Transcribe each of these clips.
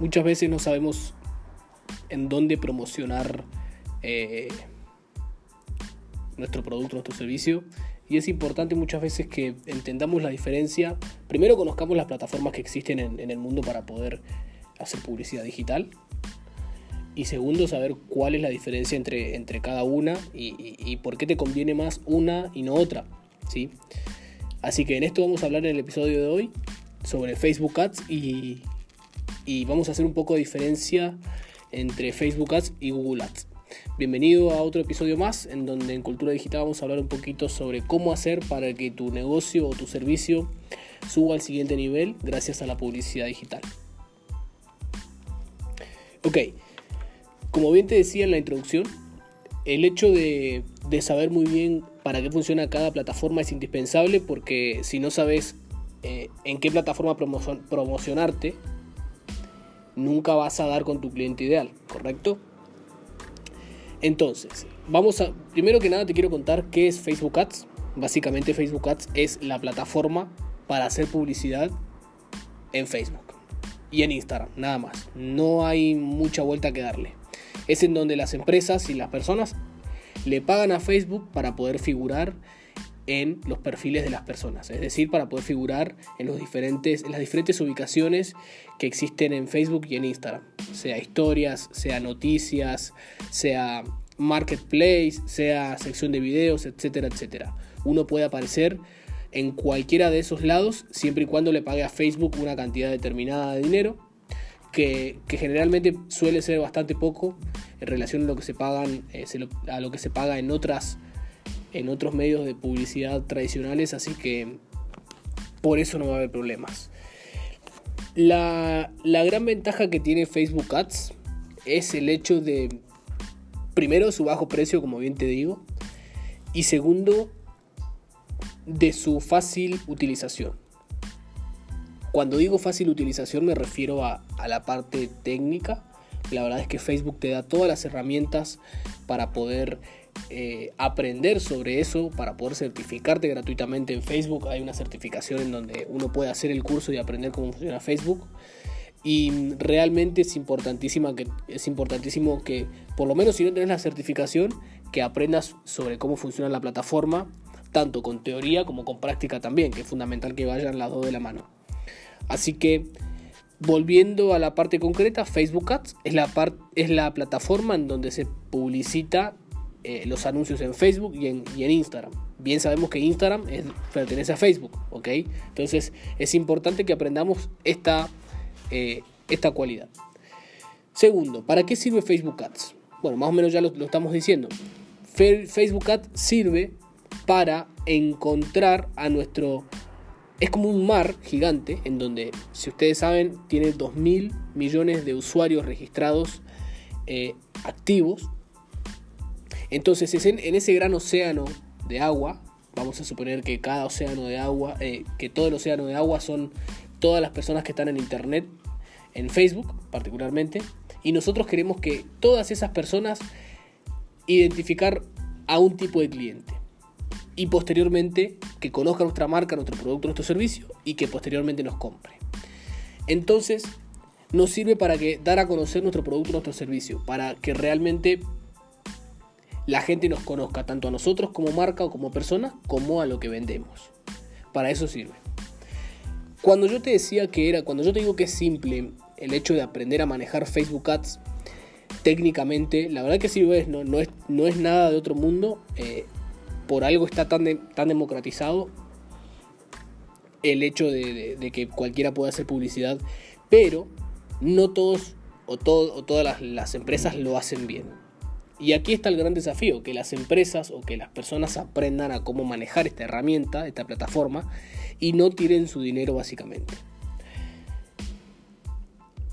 muchas veces no sabemos en dónde promocionar eh, nuestro producto, nuestro servicio. Y es importante muchas veces que entendamos la diferencia. Primero conozcamos las plataformas que existen en, el mundo para poder hacer publicidad digital. Y segundo, saber cuál es la diferencia entre, entre cada una y, por qué te conviene más una y no otra. ¿sí? Así que en esto vamos a hablar en el episodio de hoy sobre Facebook Ads y, y vamos a hacer un poco de diferencia entre Facebook Ads y Google Ads. Bienvenido a otro episodio más en donde en Cultura Digital vamos a hablar un poquito sobre cómo hacer para que tu negocio o tu servicio suba al siguiente nivel gracias a la publicidad digital. Ok, como bien te decía en la introducción, el hecho de, saber muy bien para qué funciona cada plataforma es indispensable porque si no sabes eh, en qué plataforma promocionarte, nunca vas a dar con tu cliente ideal, ¿correcto? Entonces, vamos a. Primero que nada, te quiero contar qué es Facebook Ads. Básicamente, Facebook Ads es la plataforma para hacer publicidad en Facebook y en Instagram, nada más. No hay mucha vuelta que darle. Es en donde las empresas y las personas le pagan a Facebook para poder figurar en los perfiles de las personas, es decir, para poder figurar en, los diferentes, en las diferentes ubicaciones que existen en Facebook y en Instagram, sea historias, sea noticias, sea marketplace, sea sección de videos, etcétera, etcétera. Uno puede aparecer en cualquiera de esos lados siempre y cuando le pague a Facebook una cantidad determinada de dinero que, generalmente suele ser bastante poco en relación a lo que se pagan eh, a lo que se paga en otras en otros medios de publicidad tradicionales, así que por eso no va a haber problemas. La, gran ventaja que tiene Facebook Ads es el hecho de, primero, su bajo precio, como bien te digo, y segundo, de su fácil utilización. Cuando digo fácil utilización me refiero a, a la parte técnica. La verdad es que Facebook te da todas las herramientas para poder eh, aprender sobre eso para poder certificarte gratuitamente en Facebook. Hay una certificación en donde uno puede hacer el curso y aprender cómo funciona Facebook. Y realmente es importantísima que es importantísimo que, por lo menos si no tenés la certificación, que aprendas sobre cómo funciona la plataforma, tanto con teoría como con práctica también, que es fundamental que vayan las dos de la mano. Así que Volviendo a la parte concreta, Facebook Ads es la, es la plataforma en donde se publicita eh, los anuncios en Facebook y en, Instagram. Bien sabemos que Instagram pertenece a Facebook, ¿ok? Entonces es importante que aprendamos esta, eh, esta cualidad. Segundo, ¿para qué sirve Facebook Ads? Bueno, más o menos ya lo, lo estamos diciendo. Facebook Ads sirve para encontrar a nuestro... Es como un mar gigante en donde, si ustedes saben, tiene 2.000 millones de usuarios registrados eh, activos. Entonces, en, ese gran océano de agua, vamos a suponer que cada océano de agua, eh, que todo el océano de agua son todas las personas que están en Internet, en Facebook particularmente, y nosotros queremos que todas esas personas identificar a un tipo de cliente y posteriormente que conozca nuestra marca, nuestro producto, nuestro servicio y que posteriormente nos compre. Entonces, nos sirve para que dar a conocer nuestro producto, nuestro servicio, para que realmente la gente nos conozca tanto a nosotros como marca o como persona como a lo que vendemos. Para eso sirve. Cuando yo te decía que era, cuando yo te digo que es simple el hecho de aprender a manejar Facebook Ads, técnicamente, la verdad que sí es, no, no, es, no es nada de otro mundo. Eh, por algo está tan, tan democratizado el hecho de, que cualquiera pueda hacer publicidad, pero no todos o, todas las, las empresas lo hacen bien. Y aquí está el gran desafío, que las empresas o que las personas aprendan a cómo manejar esta herramienta, esta plataforma, y no tiren su dinero básicamente.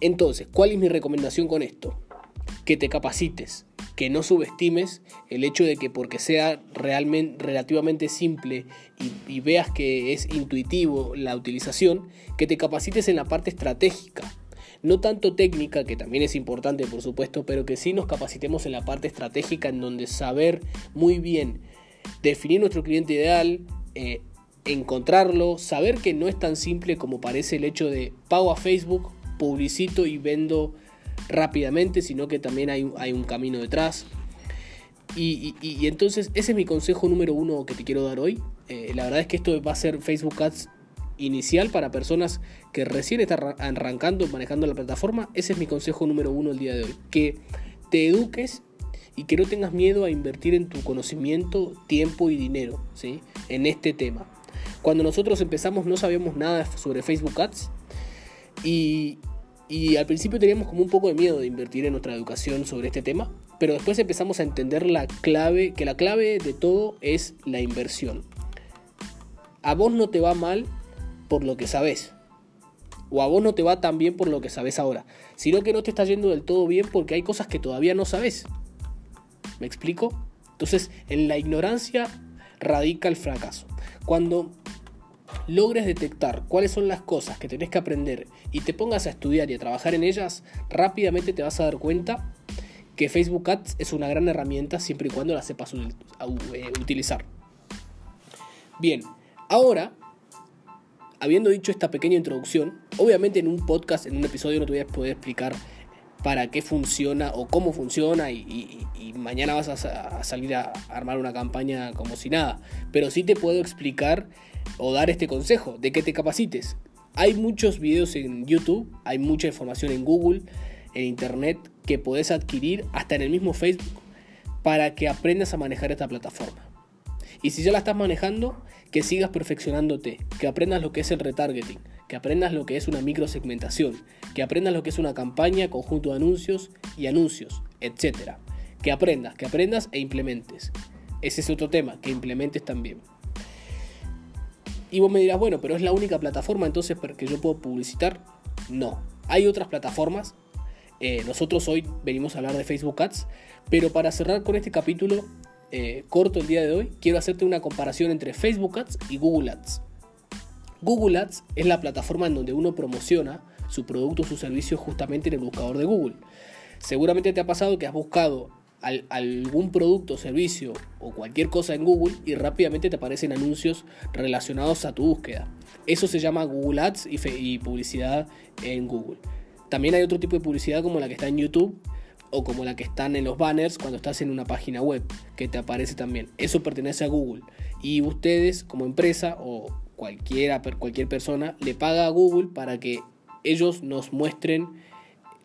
Entonces, ¿cuál es mi recomendación con esto? Que te capacites, que no subestimes el hecho de que porque sea realmente, relativamente simple y, veas que es intuitivo la utilización, que te capacites en la parte estratégica no tanto técnica, que también es importante por supuesto, pero que sí nos capacitemos en la parte estratégica en donde saber muy bien definir nuestro cliente ideal, encontrarlo, saber que no es tan simple como parece el hecho de pago a Facebook publicito y vendo rápidamente, sino que también hay, un camino detrás. Y, entonces ese es mi consejo número uno que te quiero dar hoy. Eh, la verdad es que esto va a ser Facebook Ads inicial para personas que recién están arrancando, manejando la plataforma. Ese es mi consejo número uno el día de hoy. Que te eduques y que no tengas miedo a invertir en tu conocimiento, tiempo y dinero ¿sí? en este tema. Cuando nosotros empezamos no sabíamos nada sobre Facebook Ads y, y al principio teníamos como un poco de miedo de invertir en nuestra educación sobre este tema, pero después empezamos a entender la clave, que la clave de todo es la inversión. A vos no te va mal por lo que sabes, o a vos no te va tan bien por lo que sabes ahora, sino que no te está yendo del todo bien porque hay cosas que todavía no sabes. ¿Me explico? Entonces, en la ignorancia radica el fracaso. Cuando logres detectar cuáles son las cosas que tenés que aprender y te pongas a estudiar y a trabajar en ellas, rápidamente te vas a dar cuenta que Facebook Ads es una gran herramienta siempre y cuando la sepas eh, utilizar. Bien, ahora, habiendo dicho esta pequeña introducción, obviamente en un podcast, en un episodio no te voy a poder explicar para qué funciona o cómo funciona y, mañana vas a, a, salir a armar una campaña como si nada. Pero sí te puedo explicar o dar este consejo de que te capacites. Hay muchos videos en YouTube, hay mucha información en Google, en Internet que podés adquirir hasta en el mismo Facebook para que aprendas a manejar esta plataforma. Y si ya la estás manejando, que sigas perfeccionándote, que aprendas lo que es el retargeting, que aprendas lo que es una microsegmentación, que aprendas lo que es una campaña, conjunto de anuncios y anuncios, etc. Que aprendas, que aprendas e implementes. Ese es otro tema, que implementes también. Y vos me dirás, bueno, pero es la única plataforma entonces que yo puedo publicitar. No, hay otras plataformas eh, nosotros hoy venimos a hablar de Facebook Ads, pero para cerrar con este capítulo eh, corto el día de hoy, quiero hacerte una comparación entre Facebook Ads y Google Ads. Google Ads es la plataforma en donde uno promociona su producto o su servicio justamente en el buscador de Google. Seguramente te ha pasado que has buscado algún producto, servicio o cualquier cosa en Google y rápidamente te aparecen anuncios relacionados a tu búsqueda. Eso se llama Google Ads y publicidad en Google. También hay otro tipo de publicidad como la que está en YouTube o como la que están en los banners cuando estás en una página web, que te aparece también. Eso pertenece a Google. Y ustedes como empresa o cualquiera, cualquier persona le paga a Google para que ellos nos muestren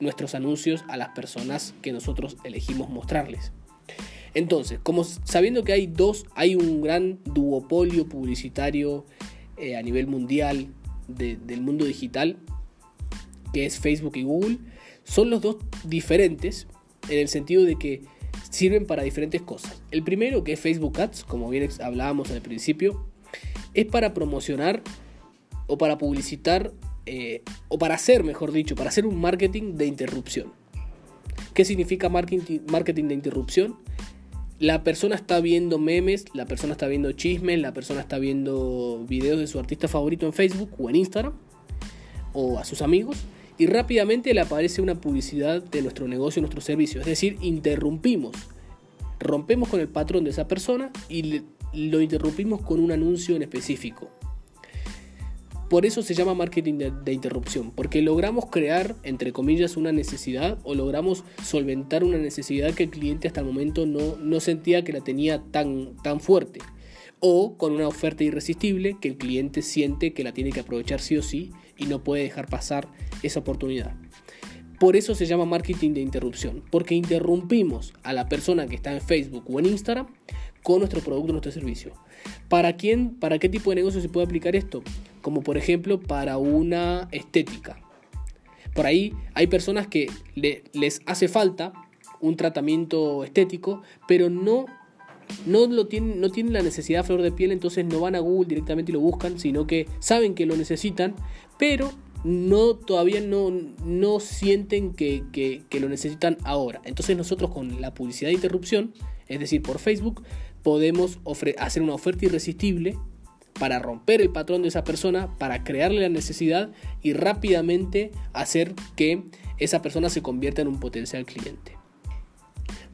nuestros anuncios a las personas que nosotros elegimos mostrarles. Entonces, como sabiendo que hay dos, hay un gran duopolio publicitario eh, a nivel mundial del mundo digital, que es Facebook y Google, son los dos diferentes en el sentido de que sirven para diferentes cosas. El primero, que es Facebook Ads, como bien hablábamos al principio, es para promocionar o para publicitar, eh, o para hacer, mejor dicho, para hacer un marketing de interrupción. ¿Qué significa marketing, marketing de interrupción? La persona está viendo memes, la persona está viendo chismes, la persona está viendo videos de su artista favorito en Facebook o en Instagram o a sus amigos y rápidamente le aparece una publicidad de nuestro negocio, nuestro servicio. Es decir, interrumpimos, rompemos con el patrón de esa persona y lo interrumpimos con un anuncio en específico. Por eso se llama marketing de, interrupción, porque logramos crear, entre comillas, una necesidad o logramos solventar una necesidad que el cliente hasta el momento no, no sentía que la tenía tan, tan fuerte. O con una oferta irresistible que el cliente siente que la tiene que aprovechar sí o sí y no puede dejar pasar esa oportunidad. Por eso se llama marketing de interrupción, porque interrumpimos a la persona que está en Facebook o en Instagram con nuestro producto, nuestro servicio. ¿Para quién, para qué tipo de negocio se puede aplicar esto? Como por ejemplo para una estética. Por ahí hay personas que les hace falta un tratamiento estético, pero no no, lo tienen, no tienen la necesidad a flor de piel, entonces no van a Google directamente y lo buscan, sino que saben que lo necesitan, pero no, todavía no, no sienten que, lo necesitan ahora. Entonces nosotros con la publicidad de interrupción, es decir, por Facebook, podemos hacer una oferta irresistible para romper el patrón de esa persona, para crearle la necesidad y rápidamente hacer que esa persona se convierta en un potencial cliente.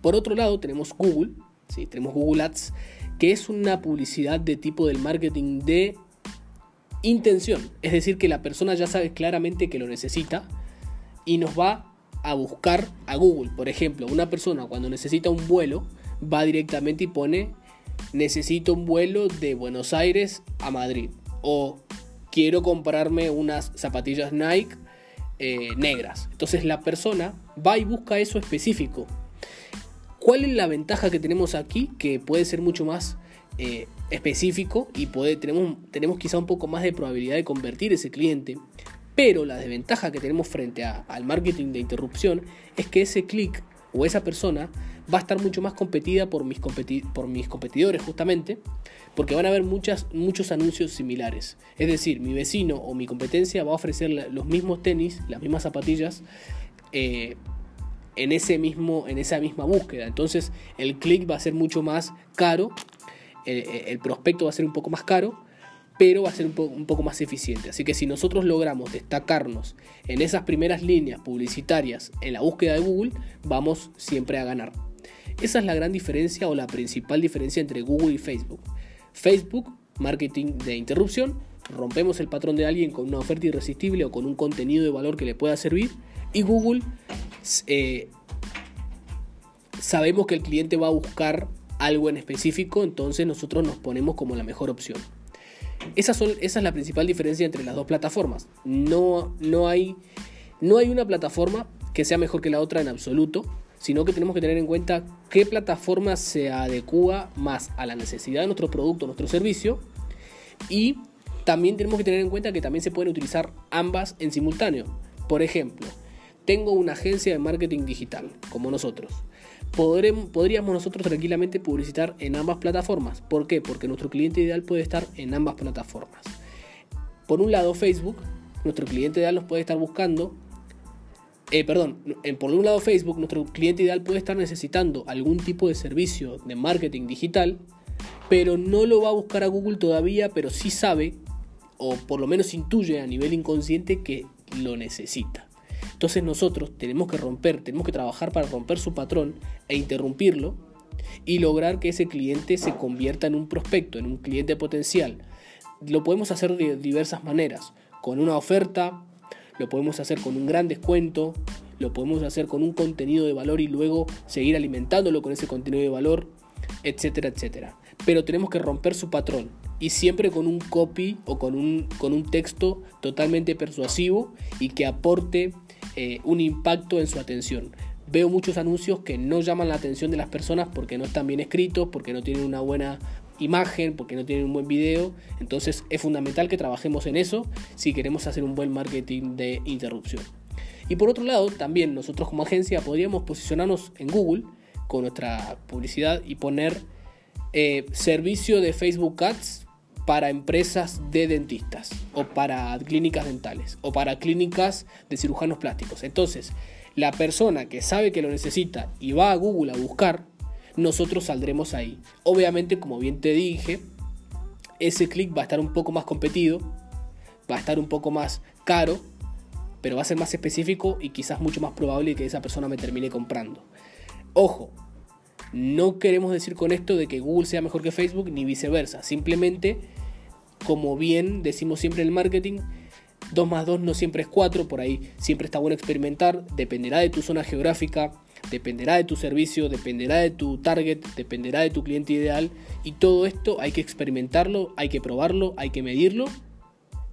Por otro lado, tenemos Google, ¿sí? tenemos Google Ads, que es una publicidad de tipo del marketing de intención, es decir, que la persona ya sabe claramente que lo necesita, y nos va a buscar a Google. Por ejemplo, una persona cuando necesita un vuelo va directamente y pone necesito un vuelo de Buenos Aires a Madrid o quiero comprarme unas zapatillas Nike eh, negras. Entonces la persona va y busca eso específico. ¿Cuál es la ventaja que tenemos aquí? Que puede ser mucho más eh, específico y tenemos, tenemos quizá un poco más de probabilidad de convertir ese cliente. Pero la desventaja que tenemos frente al marketing de interrupción es que ese clic o esa persona va a estar mucho más competida por mis, por mis competidores justamente, porque van a haber muchas, muchos anuncios similares. Es decir, mi vecino o mi competencia va a ofrecer los mismos tenis, las mismas zapatillas, eh, en, ese mismo, en esa misma búsqueda. Entonces el clic va a ser mucho más caro, el prospecto va a ser un poco más caro pero va a ser un, poco más eficiente. Así que si nosotros logramos destacarnos en esas primeras líneas publicitarias en la búsqueda de Google, vamos siempre a ganar. Esa es la gran diferencia o la principal diferencia entre Google y Facebook. Facebook, marketing de interrupción, rompemos el patrón de alguien con una oferta irresistible o con un contenido de valor que le pueda servir. Y Google, eh, sabemos que el cliente va a buscar algo en específico, entonces nosotros nos ponemos como la mejor opción. Esa, son, esa es la principal diferencia entre las dos plataformas. No, no, hay, no hay una plataforma que sea mejor que la otra en absoluto, sino que tenemos que tener en cuenta qué plataforma se adecua más a la necesidad de nuestro producto, nuestro servicio, y también tenemos que tener en cuenta que también se pueden utilizar ambas en simultáneo. Por ejemplo, tengo una agencia de marketing digital, como nosotros podríamos nosotros tranquilamente publicitar en ambas plataformas. ¿Por qué? Porque nuestro cliente ideal puede estar en ambas plataformas. Por un lado, Facebook, nuestro cliente ideal nos puede estar buscando, eh, perdón, por un lado Facebook, nuestro cliente ideal puede estar necesitando algún tipo de servicio de marketing digital, pero no lo va a buscar a Google todavía, pero sí sabe, o por lo menos intuye a nivel inconsciente que lo necesita. Entonces nosotros tenemos que romper, tenemos que trabajar para romper su patrón e interrumpirlo y lograr que ese cliente se convierta en un prospecto, en un cliente potencial. Lo podemos hacer de diversas maneras, con una oferta, lo podemos hacer con un gran descuento, lo podemos hacer con un contenido de valor y luego seguir alimentándolo con ese contenido de valor, etcétera, etcétera. Pero tenemos que romper su patrón y siempre con un copy o con un, con un texto totalmente persuasivo y que aporte eh, un impacto en su atención. Veo muchos anuncios que no llaman la atención de las personas porque no están bien escritos, porque no tienen una buena imagen, porque no tienen un buen video. Entonces es fundamental que trabajemos en eso si queremos hacer un buen marketing de interrupción. Y por otro lado, también nosotros como agencia podríamos posicionarnos en Google con nuestra publicidad y poner eh, servicio de Facebook Ads para empresas de dentistas o para clínicas dentales o para clínicas de cirujanos plásticos. Entonces, la persona que sabe que lo necesita y va a Google a buscar, nosotros saldremos ahí. Obviamente, como bien te dije, ese clic va a estar un poco más competido, va a estar un poco más caro, pero va a ser más específico y quizás mucho más probable que esa persona me termine comprando. Ojo, no queremos decir con esto de que Google sea mejor que Facebook ni viceversa. Simplemente, como bien decimos siempre en el marketing, 2 más 2 no siempre es 4, por ahí siempre está bueno experimentar, dependerá de tu zona geográfica, dependerá de tu servicio, dependerá de tu target, dependerá de tu cliente ideal y todo esto hay que experimentarlo, hay que probarlo, hay que medirlo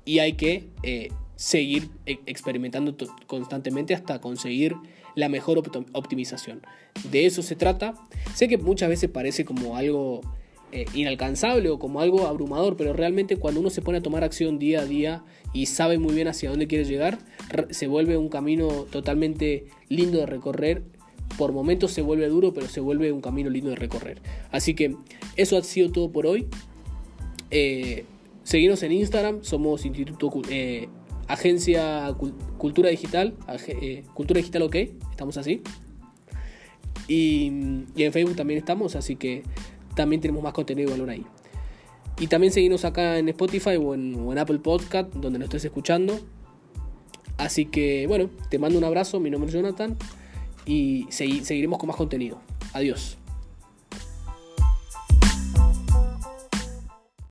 y hay que eh, seguir e-, experimentando constantemente hasta conseguir la mejor optimización. De eso se trata. Sé que muchas veces parece como algo eh, inalcanzable o como algo abrumador, pero realmente cuando uno se pone a tomar acción día a día y sabe muy bien hacia dónde quiere llegar, se vuelve un camino totalmente lindo de recorrer. Por momentos se vuelve duro, pero se vuelve un camino lindo de recorrer. Así que eso ha sido todo por hoy. Eh, seguimos en Instagram, somos Instituto eh, Agencia Cultura Digital, eh, Cultura Digital OK, estamos así. Y, en Facebook también estamos, así que también tenemos más contenido de valor ahí. Y también seguimos acá en Spotify o en, Apple Podcast, donde nos estés escuchando. Así que bueno, te mando un abrazo, mi nombre es Jonathan y seguiremos con más contenido. Adiós.